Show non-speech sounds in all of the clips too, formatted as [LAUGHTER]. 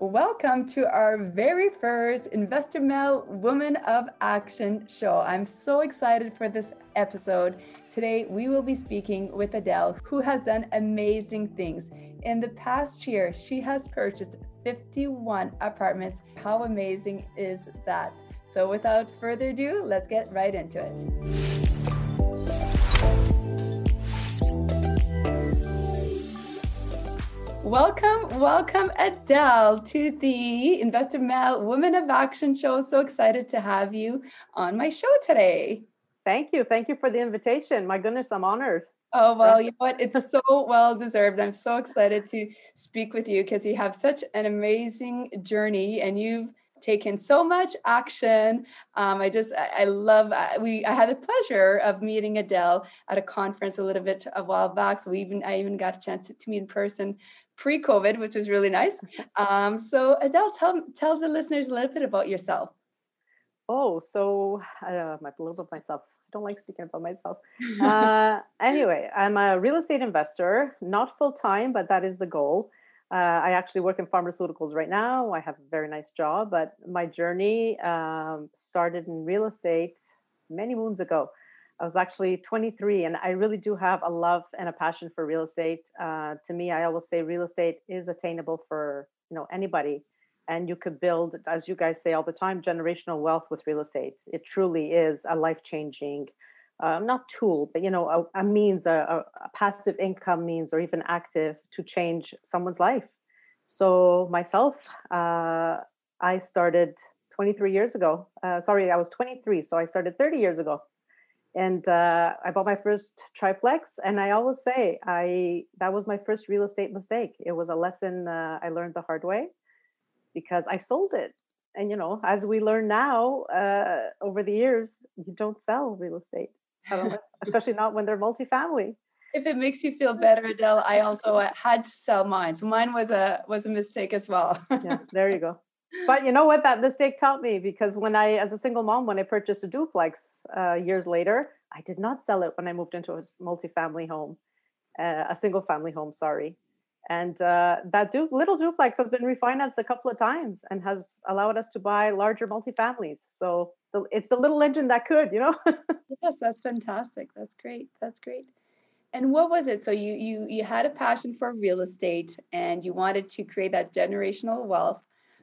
Welcome to our very first Investor Mel Woman of Action show. I'm so excited for this episode. Today, we will be speaking with Adele, who has done amazing things. In the past year, she has purchased 51 apartments. How amazing is that? So, without further ado, let's get right into it. Welcome, welcome, Adele, to the Investor Mel Women of Action show. So excited to have you on my show today. Thank you. Thank you for the invitation. My goodness, I'm honored. Oh, well, you know what? [LAUGHS] It's so well deserved. I'm so excited to speak with you because you have such an amazing journey and you've taken so much action. Um, I just, I, I love, I, we, I had the pleasure of meeting Adele at a conference a little bit a while back. So we even, I even got a chance to, to meet in person pre-COVID, which was really nice. Um, so Adele, tell tell the listeners a little bit about yourself. Oh, so uh, a little bit myself. I don't like speaking about myself. [LAUGHS] Uh, anyway, I'm a real estate investor, not full time, but that is the goal. Uh, I actually work in pharmaceuticals right now. I have a very nice job, but my journey um, started in real estate many moons ago. I was actually 23, and I really do have a love and a passion for real estate. Uh, to me, I always say real estate is attainable for you know anybody, and you could build, as you guys say all the time, generational wealth with real estate. It truly is a life changing, uh, not tool, but you know a, a means, a, a passive income means, or even active to change someone's life. So myself, uh, I started 23 years ago. Uh, sorry, I was 23, so I started 30 years ago and uh, I bought my first triplex. And I always say, I that was my first real estate mistake. It was a lesson uh, I learned the hard way because I sold it. And you know, as we learn now uh, over the years, you don't sell real estate, [LAUGHS] especially not when they're multifamily. If it makes you feel better, Adele, I also uh, had to sell mine, so mine was a was a mistake as well. yeah, there you go but you know what? That mistake taught me because when i as a single mom when i purchased a duplex uh, years later i did not sell it when i moved into a multi-family home uh, a single family home sorry. And uh, that du- little duplex has been refinanced a couple of times and has allowed us to buy larger multi-families. So the, it's the little engine that could you know? [LAUGHS] Yes that's fantastic. That's great. That's great. And what was it? So you you you had a passion for real estate and you wanted to create that generational wealth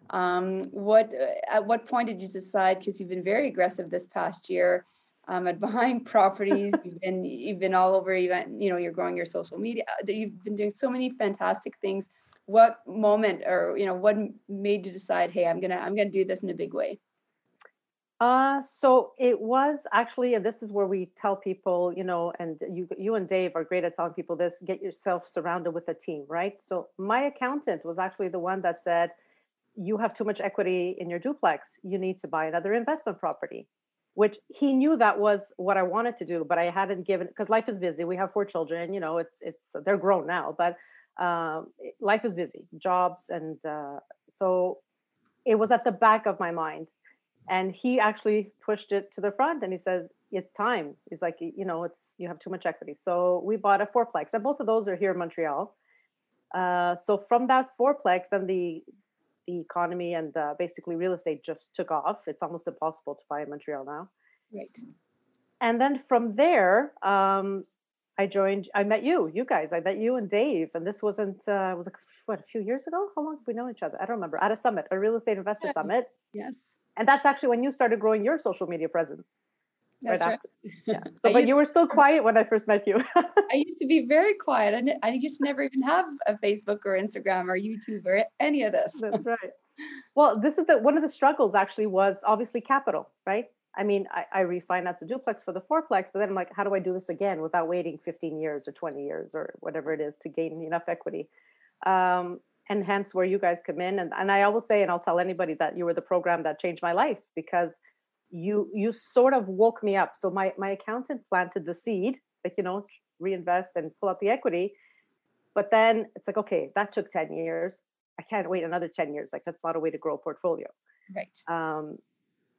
um, what at what point did you decide? Because you've been very aggressive this past year um, at [LAUGHS] buying properties. [LAUGHS] you've been you've been all over. Even you know you're growing your social media. Uh, you've been doing so many fantastic things. What moment or you know what made you decide? Hey, I'm gonna I'm gonna do this in a big way. Uh, so it was actually, and this is where we tell people, you know, and you you and Dave are great at telling people this: get yourself surrounded with a team, right? So my accountant was actually the one that said you have too much equity in your duplex you need to buy another investment property which he knew that was what i wanted to do but i hadn't given because life is busy we have four children you know it's it's they're grown now but um, life is busy jobs and uh, so it was at the back of my mind. And he actually pushed it to the front and he says it's time. He's like you know it's you have too much equity. So we bought a fourplex and both of those are here in montreal. Uh, so from that fourplex and the the economy and uh, basically real estate just took off. It's almost impossible to buy in Montreal now. Right. And then from there, um, I joined. I met you, you guys. I met you and Dave, and this wasn't. Uh, was like what a few years ago. How long have we known each other? I don't remember. At a summit, a real estate investor yeah. summit. Yes. And that's actually when you started growing your social media presence. That's right. [LAUGHS] Yeah. So, but you were still quiet when I first met you. [LAUGHS] I used to be very quiet. I, I used to never even have a Facebook or Instagram or YouTube or any of this. That's [LAUGHS] right. Well, this is the one of the struggles actually was obviously capital, right? I mean, I, I refinanced a duplex for the fourplex, but then I'm like, how do I do this again without waiting 15 years or 20 years or whatever it is to gain enough equity? Um, and hence where you guys come in. And, and I always say, and I'll tell anybody that you were the program that changed my life because you you sort of woke me up. So my my accountant planted the seed, like you know, reinvest and pull out the equity. But then it's like, okay, that took 10 years. I can't wait another 10 years. Like that's not a way to grow a portfolio. Right. Um,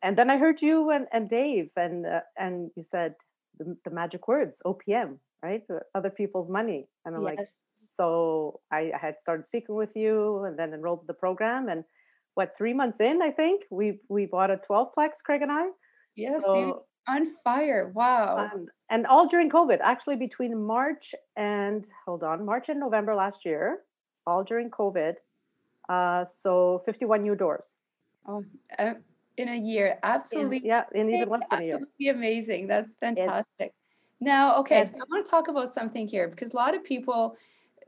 and then I heard you and, and Dave and uh, and you said the, the magic words OPM, right? Other people's money. And I'm yes. like, So I, I had started speaking with you and then enrolled in the program. And what, three months in, I think, we we bought a 12 plex, Craig and I. Yes, So- on fire. Wow. Um, and all during COVID, actually between March and hold on, March and November last year, all during COVID. Uh, so 51 new doors. Oh, uh, in a year, In- absolutely. yeah, in even less than a year. Amazing. That's fantastic. Now, okay, so I want to talk about something here because a lot of people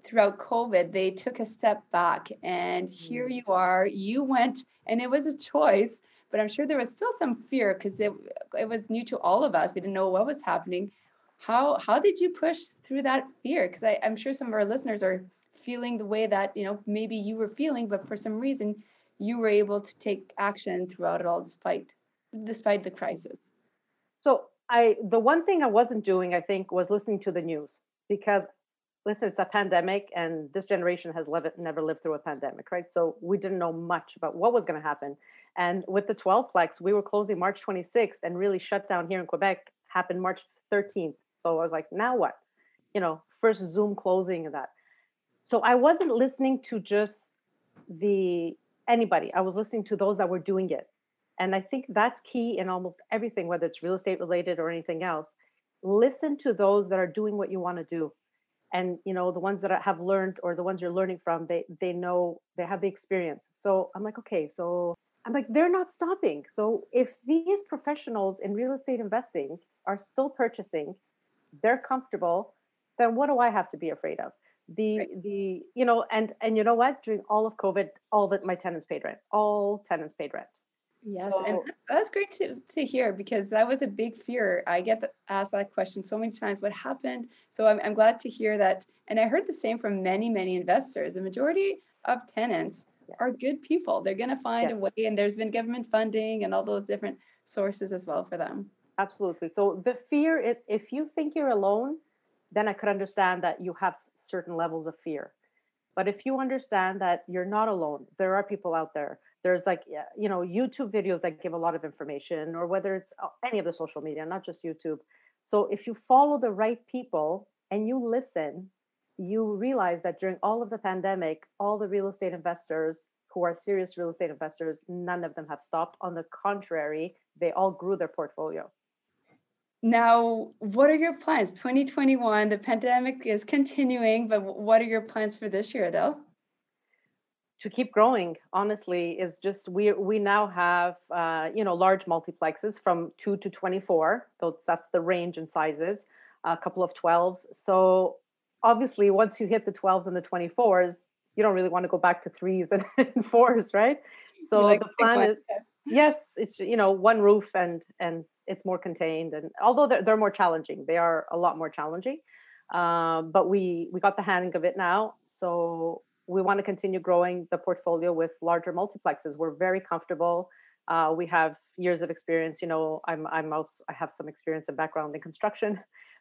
throughout COVID, they took a step back and here Mm. you are, you went and it was a choice, but I'm sure there was still some fear because it, it was new to all of us. We didn't know what was happening. How how did you push through that fear? Because I'm sure some of our listeners are feeling the way that, you know, maybe you were feeling, but for some reason you were able to take action throughout it all despite despite the crisis. So I the one thing I wasn't doing, I think, was listening to the news because listen, it's a pandemic and this generation has lev- never lived through a pandemic, right? So we didn't know much about what was going to happen. And with the 12 plex, we were closing March 26th and really shut down here in Quebec happened March 13th. So I was like, now what? You know, first Zoom closing and that. So I wasn't listening to just the anybody. I was listening to those that were doing it. And I think that's key in almost everything, whether it's real estate related or anything else. Listen to those that are doing what you want to do. And you know, the ones that I have learned or the ones you're learning from, they they know they have the experience. So I'm like, okay, so I'm like, they're not stopping. So if these professionals in real estate investing are still purchasing, they're comfortable, then what do I have to be afraid of? The Right. the you know, and and you know what? During all of COVID, all that my tenants paid rent. All tenants paid rent. Yes, and So- th- that's great to, to hear because that was a big fear. I get asked that question so many times. What happened? So I'm, I'm glad to hear that. And I heard the same from many, many investors. The majority of tenants Yeah. are good people. They're going to find a way, and there's been government funding and all those different sources as well for them. Absolutely. So the fear is if you think you're alone, then I could understand that you have certain levels of fear. But if you understand that you're not alone, there are people out there. There's like, you know, YouTube videos that give a lot of information, or whether it's uh, any of the social media, not just YouTube. So if you follow the right people and you listen, you realize that during all of the pandemic, all the real estate investors who are serious real estate investors, none of them have stopped. On the contrary, they all grew their portfolio. Now, what are your plans? 2021, the pandemic is continuing, but what are your plans for this year, Adele? to keep growing honestly is just we we now have uh, you know large multiplexes from 2 to 24 so that's the range in sizes a couple of 12s so obviously once you hit the 12s and the 24s you don't really want to go back to threes and, [LAUGHS] and fours right so like the plan is yes it's you know one roof and and it's more contained and although they're, they're more challenging they are a lot more challenging um, but we we got the hang of it now. So we want to continue growing the portfolio with larger multiplexes. We're very comfortable uh, we have years of experience you know i'm i'm also i have some experience and background in construction.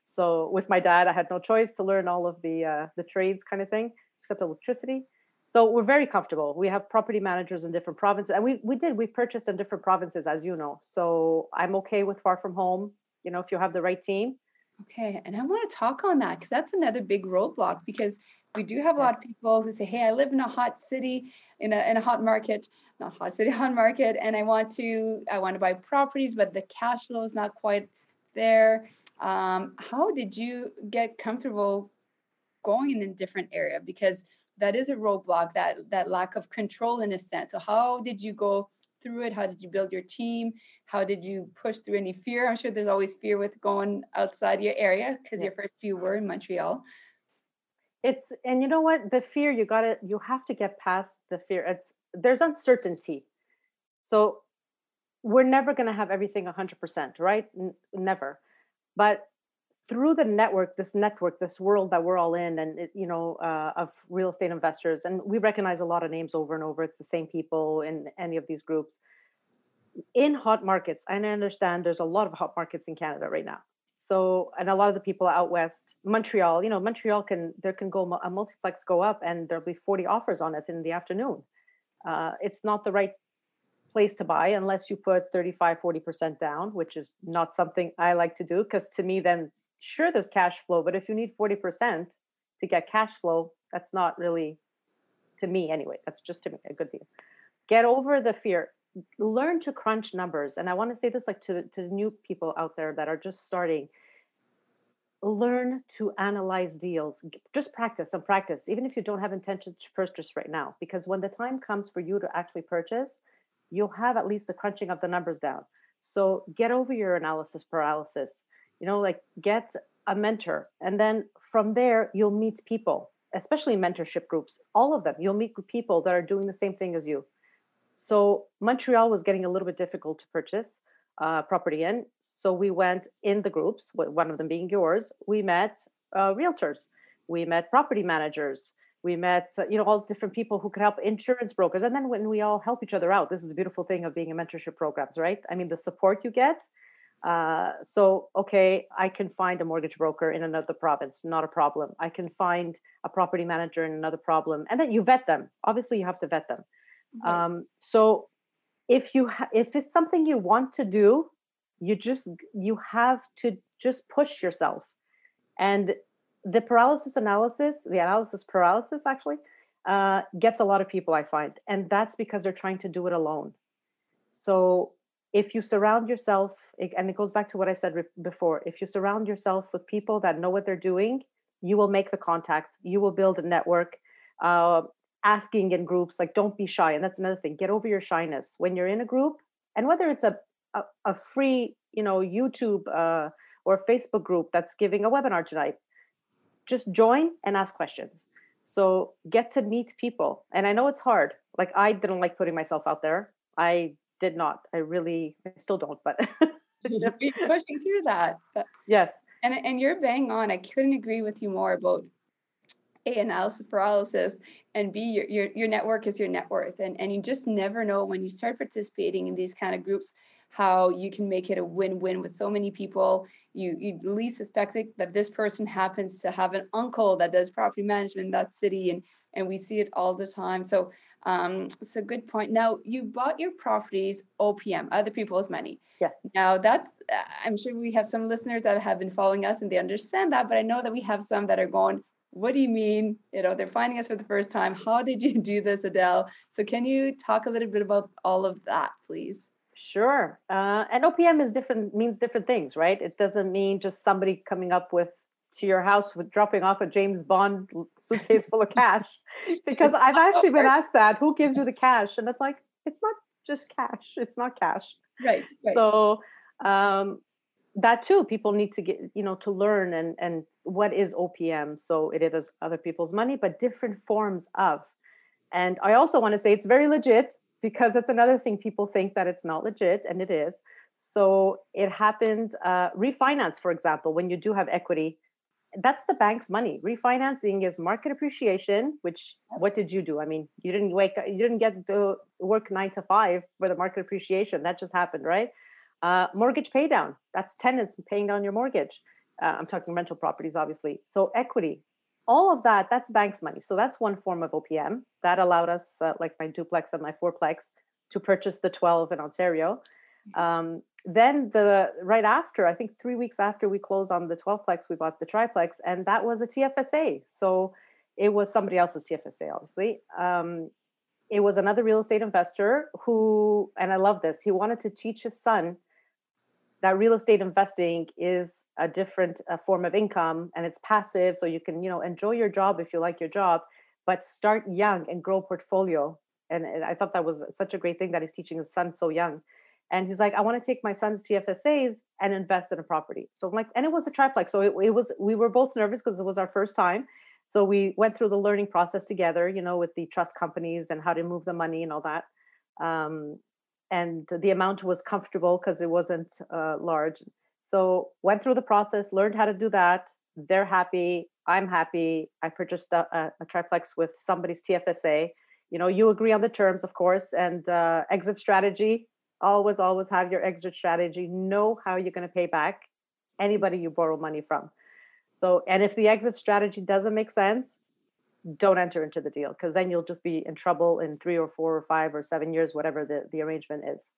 So with my dad i had no choice to learn all of the uh, the trades kind of thing except electricity so we're very comfortable. We have property managers in different provinces, and we we did we purchased in different provinces, as you know. So I'm okay with far from home. You know, if you have the right team. Okay, and I want to talk on that because that's another big roadblock because we do have a lot of people who say, "Hey, I live in a hot city, in a in a hot market, not hot city, [LAUGHS] hot market, and I want to I want to buy properties, but the cash flow is not quite there." Um, how did you get comfortable going in a different area? Because that is a roadblock, that that lack of control in a sense. So how did you go through it? How did you build your team? How did you push through any fear? I'm sure there's always fear with going outside your area because Yeah. your first few were in Montreal. It's and you know what the fear you got to you have to get past the fear. It's there's uncertainty, so we're never going to have everything 100%, right? N- never. But through the network, this network, this world that we're all in, and it, you know, uh, of real estate investors, and we recognize a lot of names over and over. It's the same people in any of these groups. In hot markets, and I understand there's a lot of hot markets in Canada right now. So, and a lot of the people out west, Montreal, you know, Montreal can there can go a multiplex go up, and there'll be 40 offers on it in the afternoon. Uh, it's not the right place to buy unless you put 35 40% down which is not something i like to do because to me then sure there's cash flow but if you need 40% to get cash flow That's not really, to me anyway, that's just to me a good deal. Get over the fear. Learn to crunch numbers. And I want to say this like to, to new people out there that are just starting learn to analyze deals just practice and practice even if you don't have intention to purchase right now because when the time comes for you to actually purchase you'll have at least the crunching of the numbers down so get over your analysis paralysis you know like get a mentor and then from there you'll meet people especially mentorship groups all of them you'll meet people that are doing the same thing as you so montreal was getting a little bit difficult to purchase uh, property in. So we went in the groups, one of them being yours. We met uh, realtors, we met property managers, we met uh, you know all different people who could help insurance brokers, and then when we all help each other out, this is the beautiful thing of being in mentorship programs, right? I mean, the support you get. Uh, so okay, I can find a mortgage broker in another province, not a problem. I can find a property manager in another problem, and then you vet them. Obviously, you have to vet them. Um, so if you ha- if it's something you want to do you just you have to just push yourself and the paralysis analysis the analysis paralysis actually uh, gets a lot of people i find and that's because they're trying to do it alone so if you surround yourself and it goes back to what i said before if you surround yourself with people that know what they're doing you will make the contacts you will build a network uh, asking in groups like don't be shy and that's another thing get over your shyness. When you're in a group and whether it's a a, a free you know youtube uh, or facebook group that's giving a webinar tonight just join and ask questions. So get to meet people and i know it's hard like i didn't like putting myself out there. I did not i really I still don't but [LAUGHS] [LAUGHS] you're pushing through that but, yes. and and you're bang on i couldn't agree with you more about a analysis paralysis and b your, your your network is your net worth and and you just never know when you start participating in these kind of groups how you can make it a win-win with so many people. You you least suspect that this person happens to have an uncle that does property management in that city and and we see it all the time. So um a good point now you bought your properties opm other people's money yes now that's i'm sure we have some listeners that have been following us and they understand that but i know that we have some that are going what do you mean? You know, they're finding us for the first time. How did you [LAUGHS] do this, Adele? So, can you talk a little bit about all of that, please? Sure. Uh, and OPM is different, means different things, right? It doesn't mean just somebody coming up with to your house with dropping off a James Bond suitcase full of [LAUGHS] cash. Because I've actually been asked that who gives you the cash? And it's like, it's not just cash, it's not cash. Right. right. So, um, that too people need to get you know to learn and and what is opm so it is other people's money but different forms of and i also want to say it's very legit because it's another thing people think that it's not legit and it is so it happened uh, refinance for example when you do have equity that's the bank's money refinancing is market appreciation which what did you do i mean you didn't wake you didn't get to work nine to five for the market appreciation that just happened right uh, mortgage pay down, that's tenants paying down your mortgage. Uh, I'm talking rental properties, obviously. So equity, all of that, that's bank's money. So that's one form of OPM that allowed us, uh, like my duplex and my fourplex, to purchase the 12 in Ontario. Um, then the right after, I think three weeks after we closed on the 12plex, we bought the triplex, and that was a TFSA. So it was somebody else's TFSA, obviously. Um, it was another real estate investor who, and I love this, he wanted to teach his son that real estate investing is a different uh, form of income and it's passive so you can you know enjoy your job if you like your job but start young and grow portfolio and, and i thought that was such a great thing that he's teaching his son so young and he's like i want to take my son's tfsas and invest in a property so i'm like and it was a triplex so it, it was we were both nervous because it was our first time so we went through the learning process together you know with the trust companies and how to move the money and all that um, and the amount was comfortable because it wasn't uh, large. So went through the process, learned how to do that. They're happy. I'm happy. I purchased a, a, a triplex with somebody's TFSA. You know, you agree on the terms, of course, and uh, exit strategy. Always, always have your exit strategy. Know how you're going to pay back anybody you borrow money from. So, and if the exit strategy doesn't make sense, don't enter into the deal because then you'll just be in trouble in three or four or five or seven years, whatever the, the arrangement is.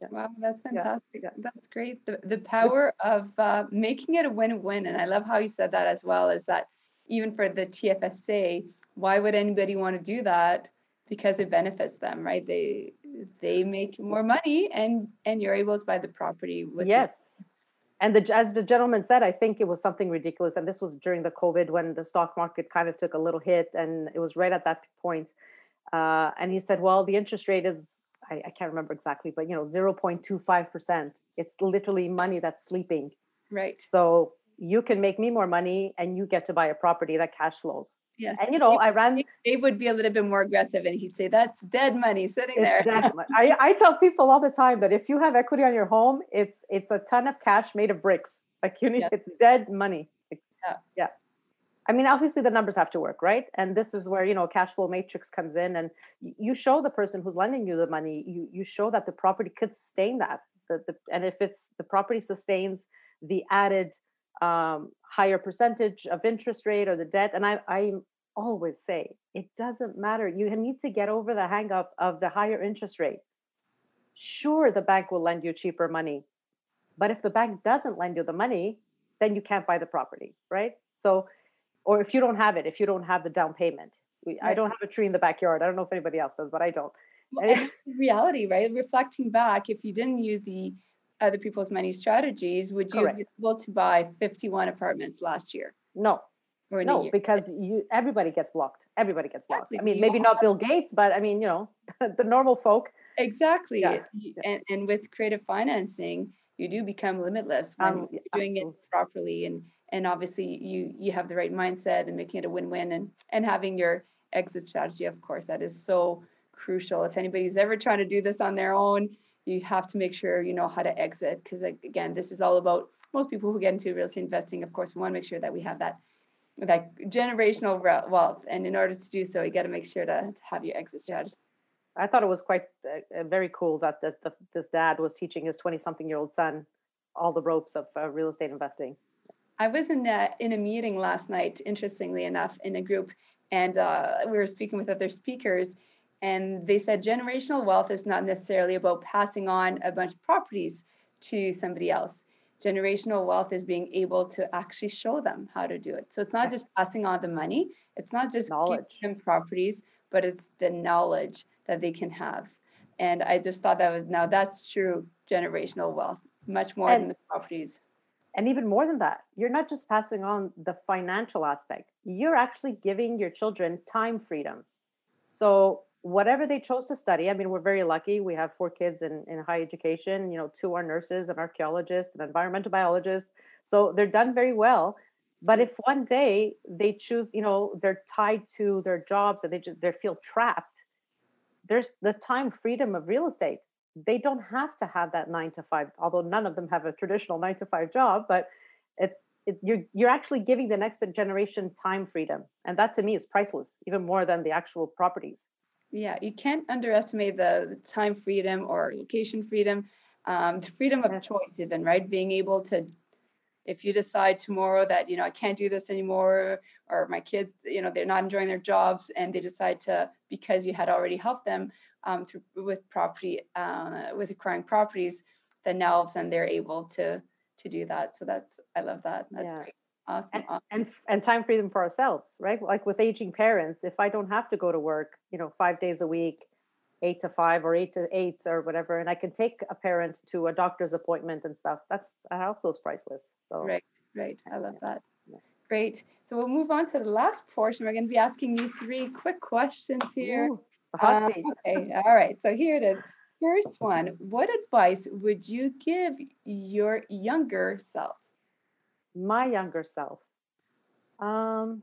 Yeah. Wow, that's fantastic. Yeah. That's great. The, the power of uh, making it a win win. And I love how you said that as well is that even for the TFSA, why would anybody want to do that? Because it benefits them, right? They they make more money and and you're able to buy the property with yes. And the, as the gentleman said, I think it was something ridiculous. And this was during the COVID when the stock market kind of took a little hit. And it was right at that point. Uh, and he said, well, the interest rate is, I, I can't remember exactly, but you know, 0.25%. It's literally money that's sleeping. Right. So you can make me more money and you get to buy a property that cash flows. Yes. And you know, I ran. Dave would be a little bit more aggressive and he'd say, that's dead money sitting there. I, [LAUGHS] I tell people all the time that if you have equity on your home, it's it's a ton of cash made of bricks. Like you need, yes. it's dead money. Yeah. Yeah. I mean, obviously the numbers have to work, right? And this is where, you know, cash flow matrix comes in and you show the person who's lending you the money, you you show that the property could sustain that. The, the, and if it's the property sustains the added um, higher percentage of interest rate or the debt. And I, I always say it doesn't matter. You need to get over the hang up of the higher interest rate. Sure, the bank will lend you cheaper money, but if the bank doesn't lend you the money, then you can't buy the property, right? So, or if you don't have it, if you don't have the down payment, right. I don't have a tree in the backyard. I don't know if anybody else does, but I don't. Well, reality, right? Reflecting back, if you didn't use the other people's money strategies, would you Correct. be able to buy 51 apartments last year? No. Or no, because you everybody gets blocked. Everybody gets blocked. Exactly. I mean, you maybe not Bill Gates, but I mean, you know, [LAUGHS] the normal folk. Exactly. Yeah. And and with creative financing, you do become limitless when um, you're doing absolutely. it properly and and obviously you you have the right mindset and making it a win-win and and having your exit strategy of course that is so crucial if anybody's ever trying to do this on their own you have to make sure you know how to exit because again this is all about most people who get into real estate investing of course we want to make sure that we have that that generational wealth and in order to do so you got to make sure to, to have your exit strategy. I thought it was quite uh, very cool that the, the, this dad was teaching his 20 something year old son all the ropes of uh, real estate investing. I was in a, in a meeting last night interestingly enough in a group and uh, we were speaking with other speakers and they said generational wealth is not necessarily about passing on a bunch of properties to somebody else. Generational wealth is being able to actually show them how to do it. So it's not yes. just passing on the money, it's not just knowledge. giving them properties, but it's the knowledge that they can have. And I just thought that was now that's true generational wealth, much more and, than the properties. And even more than that, you're not just passing on the financial aspect, you're actually giving your children time freedom. So whatever they chose to study. I mean, we're very lucky. We have four kids in, in high education, you know, two are nurses, and archaeologists and environmental biologists So they're done very well. But mm-hmm. if one day they choose, you know, they're tied to their jobs and they just they feel trapped, there's the time freedom of real estate. They don't have to have that nine to five, although none of them have a traditional nine to five job, but it's it, you're you're actually giving the next generation time freedom, and that to me is priceless, even more than the actual properties. Yeah, you can't underestimate the time freedom or location freedom, um, the freedom of choice, even right? Being able to, if you decide tomorrow that you know I can't do this anymore, or my kids, you know, they're not enjoying their jobs, and they decide to because you had already helped them um, through with property, uh, with acquiring properties, then now all of a sudden they're able to to do that. So that's I love that. That's yeah. great. Awesome. And, and, and time freedom for ourselves, right? Like with aging parents, if I don't have to go to work, you know, five days a week, eight to five or eight to eight or whatever, and I can take a parent to a doctor's appointment and stuff. That's that also is priceless. So right, right. I love that. Yeah. Great. So we'll move on to the last portion. We're going to be asking you three quick questions here. Ooh, um, okay. All right. So here it is. First one. What advice would you give your younger self? My younger self um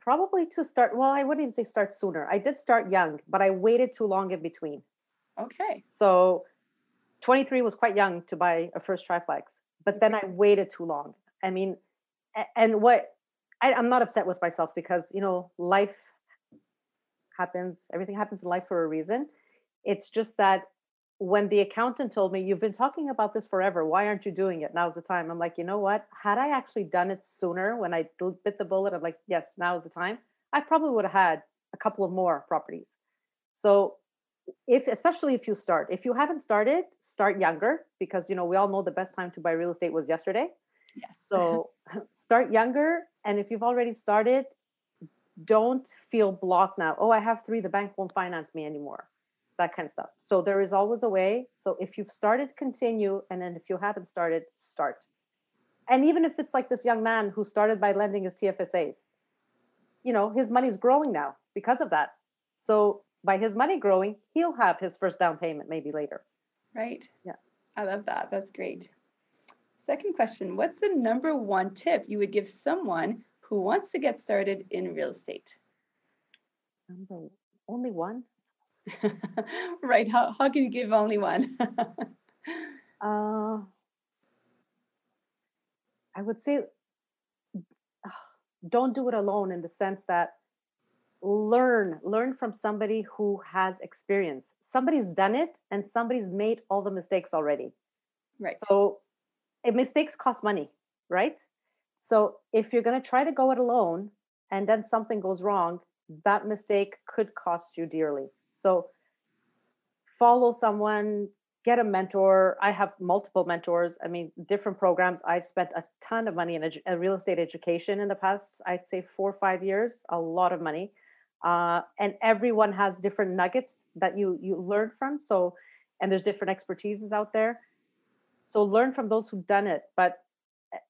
probably to start well i wouldn't even say start sooner. I did start young but i waited too long in between. Okay. So 23 was quite young to buy a first triplex but then i waited too long. I mean and what I, i'm not upset with myself because you know life happens everything happens in life for a reason. It's just that when the accountant told me, You've been talking about this forever. Why aren't you doing it? Now's the time. I'm like, You know what? Had I actually done it sooner when I bit the bullet, I'm like, Yes, now's the time. I probably would have had a couple of more properties. So, if especially if you start, if you haven't started, start younger because you know we all know the best time to buy real estate was yesterday. Yes. [LAUGHS] So [LAUGHS] start younger. And if you've already started, don't feel blocked now. Oh, I have three, the bank won't finance me anymore. That kind of stuff. So there is always a way. So if you've started, continue. And then if you haven't started, start. And even if it's like this young man who started by lending his TFSAs, you know, his money's growing now because of that. So by his money growing, he'll have his first down payment maybe later. Right. Yeah. I love that. That's great. Second question What's the number one tip you would give someone who wants to get started in real estate? Number only one? [LAUGHS] right. How, how can you give only one? [LAUGHS] uh, I would say [SIGHS] don't do it alone in the sense that learn learn from somebody who has experience somebody's done it and somebody's made all the mistakes already right so mistakes cost money right so if you're going to try to go it alone and then something goes wrong that mistake could cost you dearly so follow someone get a mentor. I have multiple mentors. I mean different programs. I've spent a ton of money in a, real estate education in the past i'd say four or five years a lot of money. Uh, and everyone has different nuggets that you you learn from. So and there's different expertises out there. So learn from those who've done it but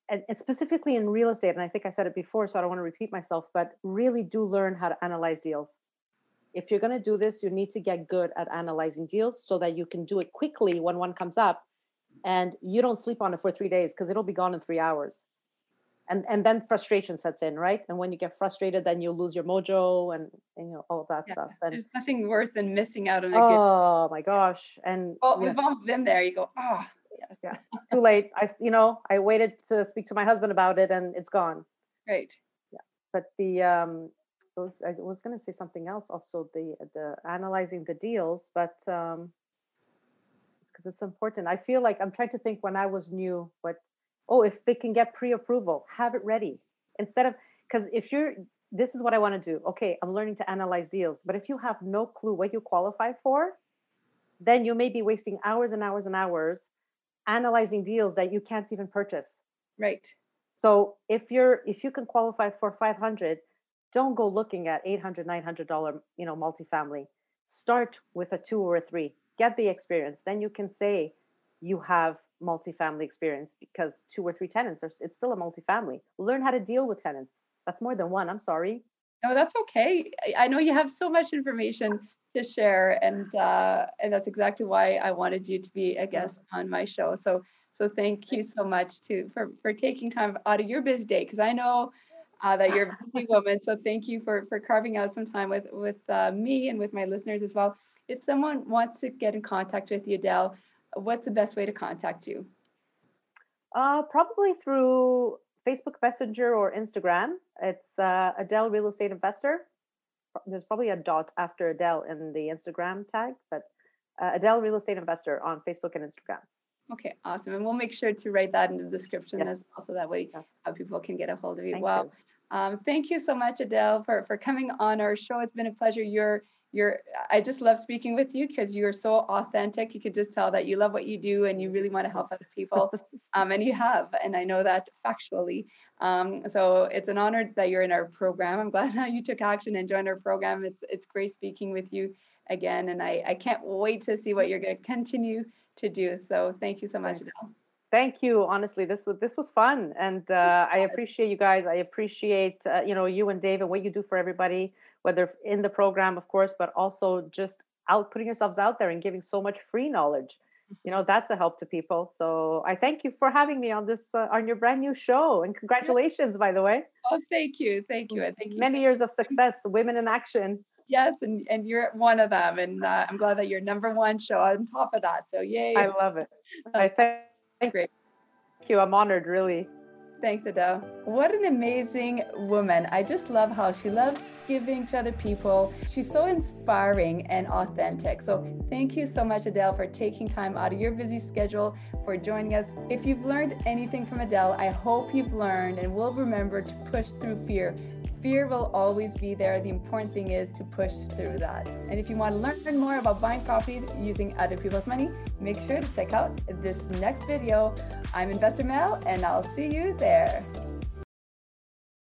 and, and specifically in real estate and i think i said it before so i don't want to repeat myself but really do learn how to analyze deals if you're going to do this you need to get good at analyzing deals so that you can do it quickly when one comes up and you don't sleep on it for three days because it'll be gone in three hours. And and then frustration sets in right? And when you get frustrated then you lose your mojo and, and you know all of that yeah, stuff. And there's nothing worse than missing out on a oh good... my gosh. And well we've all been there. You go oh yes. Yeah. Too late. I you know i waited to speak to my husband about it and it's gone. Right. Yeah. But the um I was, I was going to say something else also the the analyzing the deals but um because it's important i feel like i'm trying to think when i was new what oh, if they can get pre approval, have it ready instead of because if you're this is what I want to do. Okay, I'm learning to analyze deals. But if you have no clue what you qualify for, then you may be wasting hours and hours and hours analyzing deals that you can't even purchase. Right. So if you're if you can qualify for 500, don't go looking at 800 900 dollar, you know, multifamily. Start with a 2 or a 3. Get the experience. Then you can say you have multifamily experience because two or three tenants are it's still a multifamily. Learn how to deal with tenants. That's more than one. I'm sorry. No, that's okay. I know you have so much information to share, and uh, and that's exactly why I wanted you to be a guest on my show. So so thank you so much to for for taking time out of your busy day because I know uh, that you're a busy woman. So thank you for for carving out some time with with uh, me and with my listeners as well. If someone wants to get in contact with you, Adele, what's the best way to contact you? Uh, probably through Facebook Messenger or Instagram. It's uh, Adele Real Estate Investor. There's probably a dot after Adele in the Instagram tag, but uh, Adele Real Estate Investor on Facebook and Instagram. Okay, awesome. And we'll make sure to write that in the description yes. as well, so that way uh, people can get a hold of you. Thank well, you. Um, thank you so much, Adele, for, for coming on our show. It's been a pleasure. You're you're i just love speaking with you because you're so authentic. You could just tell that you love what you do and you really want to help other people. [LAUGHS] Um, and you have and i know that factually. Um, so it's an honor that you're in our program. I'm glad [LAUGHS] that you took action and joined our program. It's it's great speaking with you again and i i can't wait to see what you're going to continue to do. So thank you so much Adele. Thank you. Honestly, this was this was fun, and uh, I appreciate you guys. I appreciate uh, you know you and Dave and what you do for everybody whether in the program, of course, but also just out putting yourselves out there and giving so much free knowledge. You know, that's a help to people. So I thank you for having me on this uh, on your brand new show, and congratulations, by the way. Oh, thank you, thank you, and thank you. Many years of success, women in action. Yes, and and you're one of them, and uh, I'm glad that you're number one show on top of that. So yay! I love it. [LAUGHS] I thank, Great. thank you. I'm honored, really. Thanks, Adele. What an amazing woman. I just love how she loves giving to other people. She's so inspiring and authentic. So, thank you so much, Adele, for taking time out of your busy schedule for joining us. If you've learned anything from Adele, I hope you've learned and will remember to push through fear fear will always be there. The important thing is to push through that. And if you want to learn more about buying properties using other people's money, make sure to check out this next video. I'm Investor Mel, and I'll see you there.